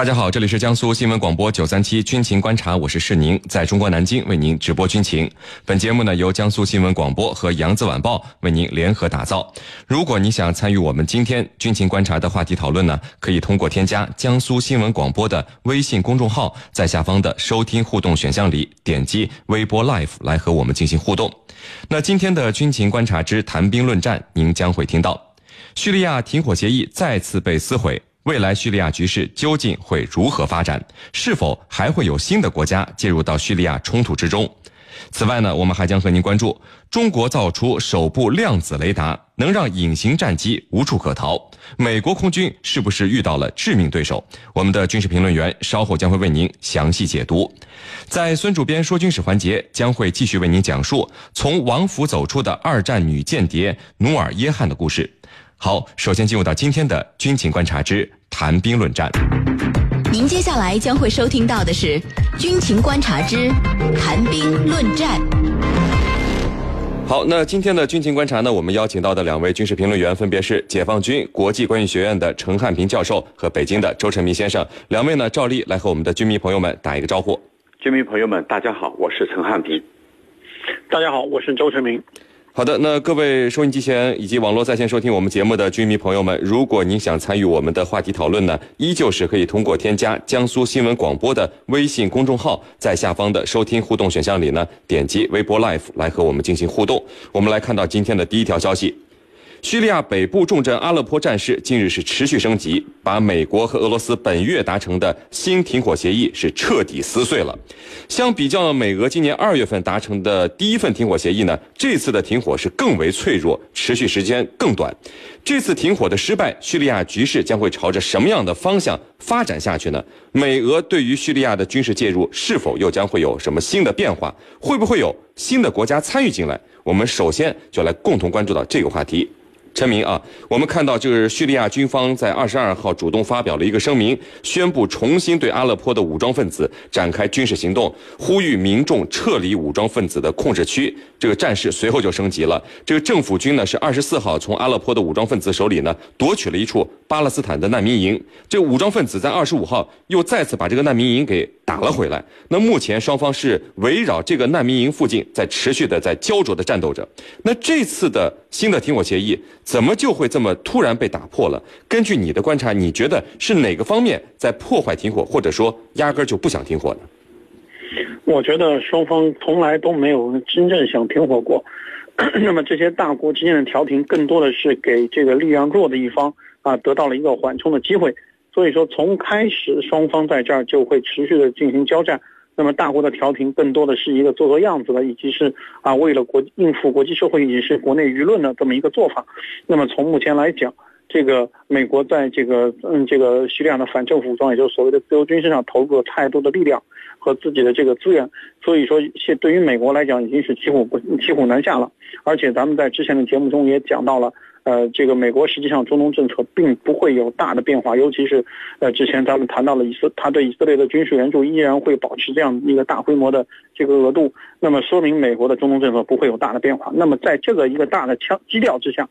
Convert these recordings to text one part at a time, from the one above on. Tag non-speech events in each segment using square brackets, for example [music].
大家好，这里是江苏新闻广播九三七军情观察，我是世宁，在中国南京为您直播军情。本节目呢由江苏新闻广播和扬子晚报为您联合打造。如果你想参与我们今天军情观察的话题讨论呢，可以通过添加江苏新闻广播的微信公众号，在下方的收听互动选项里点击微博 Live 来和我们进行互动。那今天的军情观察之谈兵论战，您将会听到叙利亚停火协议再次被撕毁。未来叙利亚局势究竟会如何发展？是否还会有新的国家介入到叙利亚冲突之中？此外呢，我们还将和您关注中国造出首部量子雷达，能让隐形战机无处可逃。美国空军是不是遇到了致命对手？我们的军事评论员稍后将会为您详细解读。在孙主编说军事环节，将会继续为您讲述从王府走出的二战女间谍努尔耶汉的故事。好，首先进入到今天的军情观察之谈兵论战。您接下来将会收听到的是军情观察之谈兵论战。好，那今天的军情观察呢，我们邀请到的两位军事评论员分别是解放军国际关系学院的陈汉平教授和北京的周成明先生。两位呢，照例来和我们的军迷朋友们打一个招呼。军迷朋友们，大家好，我是陈汉平。大家好，我是周成明。好的，那各位收音机前以及网络在线收听我们节目的军迷朋友们，如果您想参与我们的话题讨论呢，依旧是可以通过添加江苏新闻广播的微信公众号，在下方的收听互动选项里呢，点击微博 Live 来和我们进行互动。我们来看到今天的第一条消息。叙利亚北部重镇阿勒颇战事近日是持续升级，把美国和俄罗斯本月达成的新停火协议是彻底撕碎了。相比较美俄今年二月份达成的第一份停火协议呢，这次的停火是更为脆弱，持续时间更短。这次停火的失败，叙利亚局势将会朝着什么样的方向发展下去呢？美俄对于叙利亚的军事介入是否又将会有什么新的变化？会不会有新的国家参与进来？我们首先就来共同关注到这个话题。陈明啊，我们看到就是叙利亚军方在二十二号主动发表了一个声明，宣布重新对阿勒颇的武装分子展开军事行动，呼吁民众撤离武装分子的控制区。这个战事随后就升级了。这个政府军呢是二十四号从阿勒颇的武装分子手里呢夺取了一处巴勒斯坦的难民营。这武装分子在二十五号又再次把这个难民营给打了回来。那目前双方是围绕这个难民营附近在持续的在焦灼的战斗着。那这次的新的停火协议怎么就会这么突然被打破了？根据你的观察，你觉得是哪个方面在破坏停火，或者说压根儿就不想停火呢？我觉得双方从来都没有真正想停火过，[clears throat] 那么这些大国之间的调停更多的是给这个力量弱的一方啊得到了一个缓冲的机会，所以说从开始双方在这儿就会持续的进行交战，那么大国的调停更多的是一个做做样子的，以及是啊为了国应付国际社会以及是国内舆论的这么一个做法，那么从目前来讲。这个美国在这个嗯这个叙利亚的反政府武装，也就是所谓的自由军身上投入了太多的力量和自己的这个资源，所以说现对于美国来讲已经是骑虎不骑虎难下了。而且咱们在之前的节目中也讲到了，呃，这个美国实际上中东政策并不会有大的变化，尤其是呃之前咱们谈到了以色他对以色列的军事援助依然会保持这样一个大规模的这个额度，那么说明美国的中东政策不会有大的变化。那么在这个一个大的枪基调之下。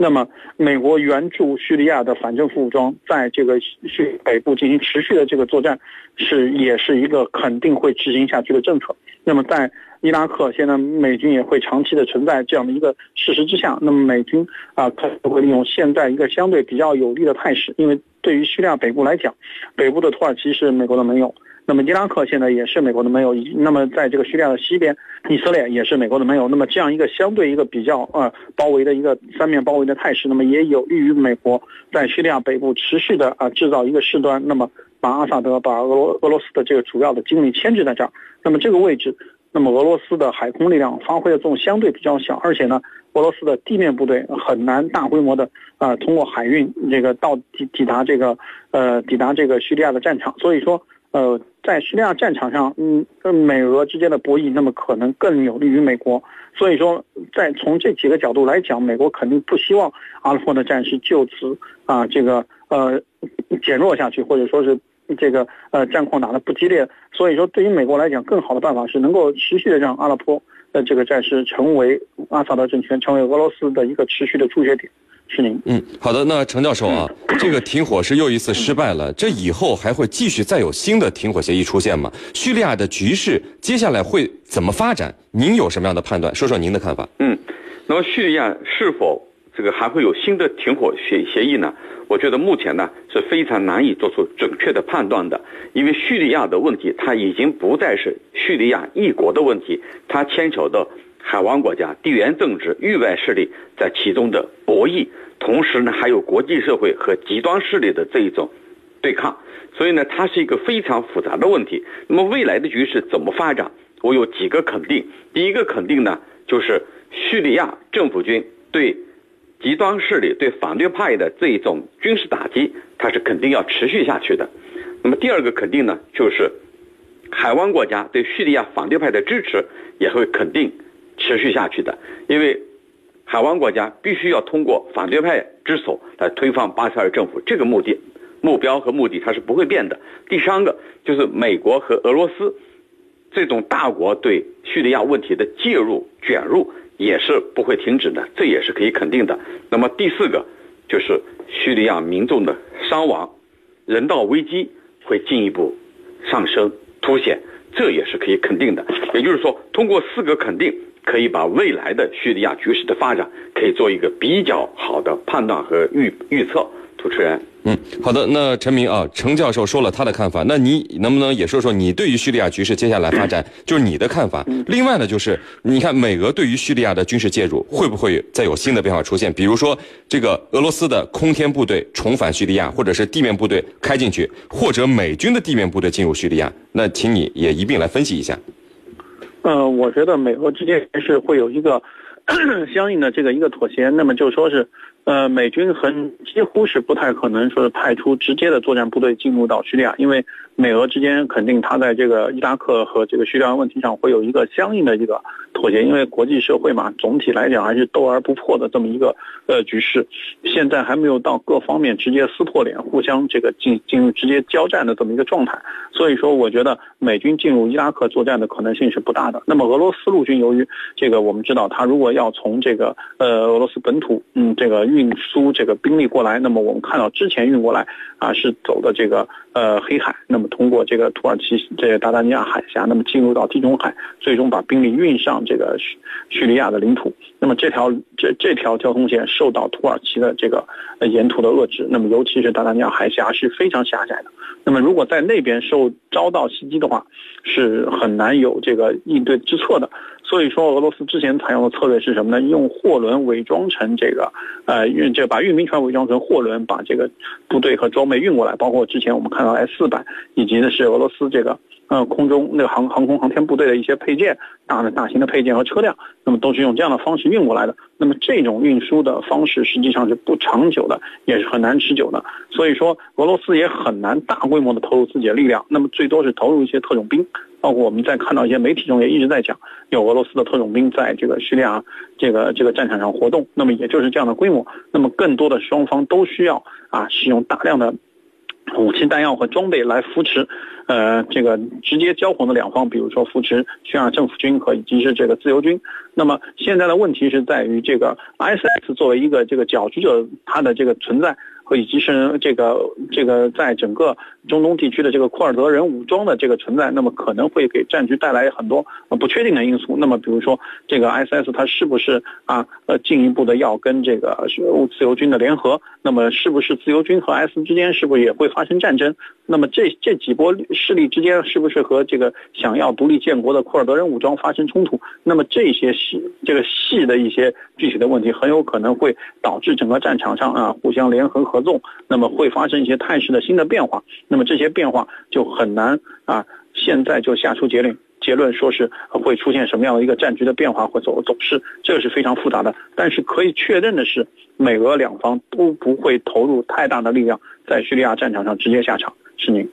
那么，美国援助叙利亚的反政府武装在这个叙北部进行持续的这个作战，是也是一个肯定会执行下去的政策。那么，在伊拉克，现在美军也会长期的存在这样的一个事实之下，那么美军啊，可能会利用现在一个相对比较有利的态势，因为对于叙利亚北部来讲，北部的土耳其是美国的盟友。那么伊拉克现在也是美国的盟友，那么在这个叙利亚的西边，以色列也是美国的盟友。那么这样一个相对一个比较呃包围的一个三面包围的态势，那么也有利于美国在叙利亚北部持续的啊制造一个事端，那么把阿萨德、把俄罗俄罗斯的这个主要的精力牵制在这儿。那么这个位置，那么俄罗斯的海空力量发挥的作用相对比较小，而且呢，俄罗斯的地面部队很难大规模的啊通过海运这个到抵抵达这个呃抵达这个叙利亚的战场，所以说。呃，在叙利亚战场上，嗯，美俄之间的博弈，那么可能更有利于美国。所以说，在从这几个角度来讲，美国肯定不希望阿富汗的战事就此啊，这个呃减弱下去，或者说是这个呃战况打得不激烈。所以说，对于美国来讲，更好的办法是能够持续的让阿勒颇。呃，这个战事成为阿萨德政权成为俄罗斯的一个持续的注血点。是您。嗯，好的。那程教授啊，这个停火是又一次失败了，这以后还会继续再有新的停火协议出现吗？叙利亚的局势接下来会怎么发展？您有什么样的判断？说说您的看法。嗯，那么叙利亚是否这个还会有新的停火协协议呢？我觉得目前呢是非常难以做出准确的判断的，因为叙利亚的问题它已经不再是叙利亚一国的问题，它牵扯到。海湾国家、地缘政治、域外势力在其中的博弈，同时呢，还有国际社会和极端势力的这一种对抗，所以呢，它是一个非常复杂的问题。那么未来的局势怎么发展？我有几个肯定。第一个肯定呢，就是叙利亚政府军对极端势力、对反对派的这一种军事打击，它是肯定要持续下去的。那么第二个肯定呢，就是海湾国家对叙利亚反对派的支持也会肯定。持续下去的，因为海湾国家必须要通过反对派之手来推翻巴沙尔政府，这个目的、目标和目的它是不会变的。第三个就是美国和俄罗斯这种大国对叙利亚问题的介入卷入也是不会停止的，这也是可以肯定的。那么第四个就是叙利亚民众的伤亡、人道危机会进一步上升凸显，这也是可以肯定的。也就是说，通过四个肯定。可以把未来的叙利亚局势的发展，可以做一个比较好的判断和预预测。主持人，嗯，好的。那陈明啊，程教授说了他的看法，那你能不能也说说你对于叙利亚局势接下来发展，就是你的看法？另外呢，就是你看美俄对于叙利亚的军事介入，会不会再有新的变化出现？比如说，这个俄罗斯的空天部队重返叙利亚，或者是地面部队开进去，或者美军的地面部队进入叙利亚，那请你也一并来分析一下。呃，我觉得美俄之间是会有一个 [clears throat] 相应的这个一个妥协，那么就说是，呃，美军很几乎是不太可能说是派出直接的作战部队进入到叙利亚，因为。美俄之间肯定，他在这个伊拉克和这个叙利亚问题上会有一个相应的一个妥协，因为国际社会嘛，总体来讲还是斗而不破的这么一个呃局势，现在还没有到各方面直接撕破脸、互相这个进进入直接交战的这么一个状态，所以说我觉得美军进入伊拉克作战的可能性是不大的。那么俄罗斯陆军由于这个我们知道，他如果要从这个呃俄罗斯本土嗯这个运输这个兵力过来，那么我们看到之前运过来啊是走的这个呃黑海，那么。通过这个土耳其这个达达尼亚海峡，那么进入到地中海，最终把兵力运上这个叙叙利亚的领土。那么这条这这条交通线受到土耳其的这个沿途的遏制。那么尤其是达达尼亚海峡是非常狭窄的。那么如果在那边受遭到袭击的话，是很难有这个应对之策的。所以说，俄罗斯之前采用的策略是什么呢？用货轮伪装成这个，呃，运这把运兵船伪装成货轮，把这个部队和装备运过来。包括之前我们看到 S 四百，以及呢是俄罗斯这个，呃，空中那个航航空航天部队的一些配件，大的大型的配件和车辆，那么都是用这样的方式运过来的。那么这种运输的方式实际上是不长久的，也是很难持久的。所以说，俄罗斯也很难大规模的投入自己的力量，那么最多是投入一些特种兵。包括我们在看到一些媒体中也一直在讲，有俄罗斯的特种兵在这个叙利亚这个这个战场上活动，那么也就是这样的规模，那么更多的双方都需要啊使用大量的武器弹药和装备来扶持，呃这个直接交火的两方，比如说扶持叙利亚政府军和以及是这个自由军。那么现在的问题是在于这个 ISIS 作为一个这个搅局者，它的这个存在。和以及是这个这个在整个中东地区的这个库尔德人武装的这个存在，那么可能会给战局带来很多不确定的因素。那么比如说这个 S S 它是不是啊呃进一步的要跟这个自由军的联合？那么是不是自由军和 IS 之间是不是也会发生战争？那么这这几波势力之间是不是和这个想要独立建国的库尔德人武装发生冲突？那么这些细这个细的一些具体的问题，很有可能会导致整个战场上啊互相联合和。合纵，那么会发生一些态势的新的变化，那么这些变化就很难啊，现在就下出结论，结论说是会出现什么样的一个战局的变化或走走势，这是非常复杂的。但是可以确认的是，美俄两方都不会投入太大的力量在叙利亚战场上直接下场。是您。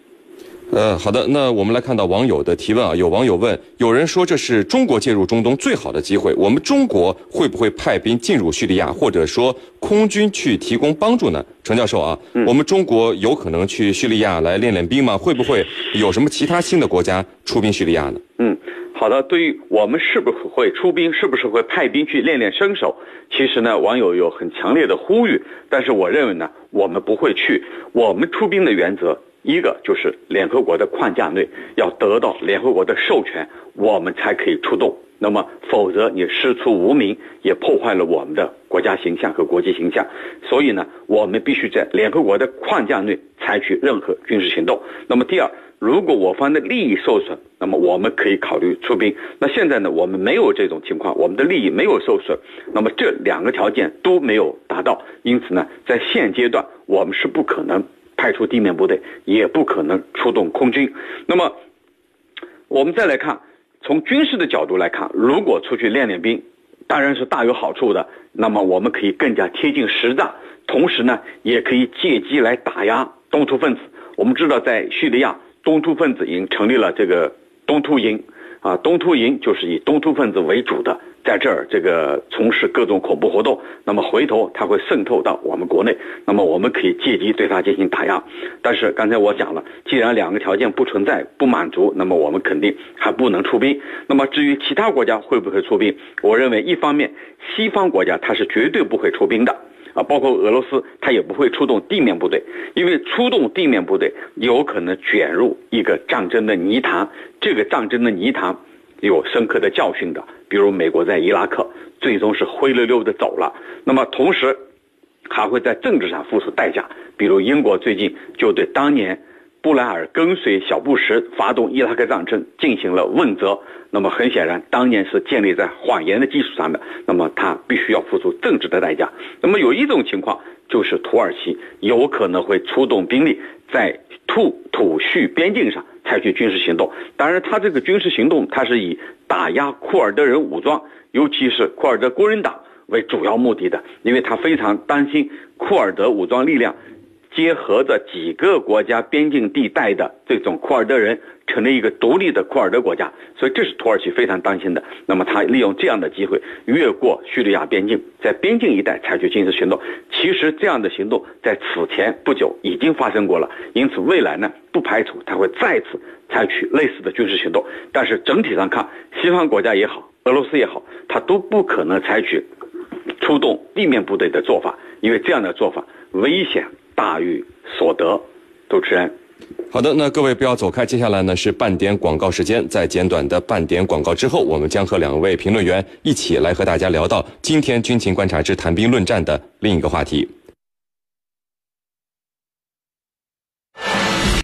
呃，好的，那我们来看到网友的提问啊，有网友问，有人说这是中国介入中东最好的机会，我们中国会不会派兵进入叙利亚，或者说空军去提供帮助呢？程教授啊，我们中国有可能去叙利亚来练练兵吗？会不会有什么其他新的国家出兵叙利亚呢？嗯，好。好的，对于我们是不是会出兵，是不是会派兵去练练身手，其实呢，网友有很强烈的呼吁，但是我认为呢，我们不会去。我们出兵的原则，一个就是联合国的框架内要得到联合国的授权，我们才可以出动。那么，否则你师出无名，也破坏了我们的国家形象和国际形象。所以呢，我们必须在联合国的框架内采取任何军事行动。那么，第二，如果我方的利益受损，那么我们可以考虑出兵。那现在呢，我们没有这种情况，我们的利益没有受损，那么这两个条件都没有达到，因此呢，在现阶段我们是不可能派出地面部队，也不可能出动空军。那么，我们再来看。从军事的角度来看，如果出去练练兵，当然是大有好处的。那么我们可以更加贴近实战，同时呢，也可以借机来打压东突分子。我们知道，在叙利亚，东突分子已经成立了这个东突营，啊，东突营就是以东突分子为主的。在这儿，这个从事各种恐怖活动，那么回头他会渗透到我们国内，那么我们可以借机对他进行打压。但是刚才我讲了，既然两个条件不存在、不满足，那么我们肯定还不能出兵。那么至于其他国家会不会出兵，我认为一方面西方国家他是绝对不会出兵的，啊，包括俄罗斯他也不会出动地面部队，因为出动地面部队有可能卷入一个战争的泥潭，这个战争的泥潭有深刻的教训的。比如美国在伊拉克最终是灰溜溜的走了，那么同时还会在政治上付出代价。比如英国最近就对当年布莱尔跟随小布什发动伊拉克战争进行了问责。那么很显然，当年是建立在谎言的基础上的，那么他必须要付出政治的代价。那么有一种情况就是土耳其有可能会出动兵力在土土叙边境上。采取军事行动，当然，他这个军事行动，他是以打压库尔德人武装，尤其是库尔德工人党为主要目的的，因为他非常担心库尔德武装力量。结合着几个国家边境地带的这种库尔德人，成立一个独立的库尔德国家，所以这是土耳其非常担心的。那么他利用这样的机会越过叙利亚边境，在边境一带采取军事行动。其实这样的行动在此前不久已经发生过了，因此未来呢不排除他会再次采取类似的军事行动。但是整体上看，西方国家也好，俄罗斯也好，他都不可能采取出动地面部队的做法，因为这样的做法危险。大于所得，主持人。好的，那各位不要走开，接下来呢是半点广告时间。在简短的半点广告之后，我们将和两位评论员一起来和大家聊到今天军情观察之谈兵论战的另一个话题。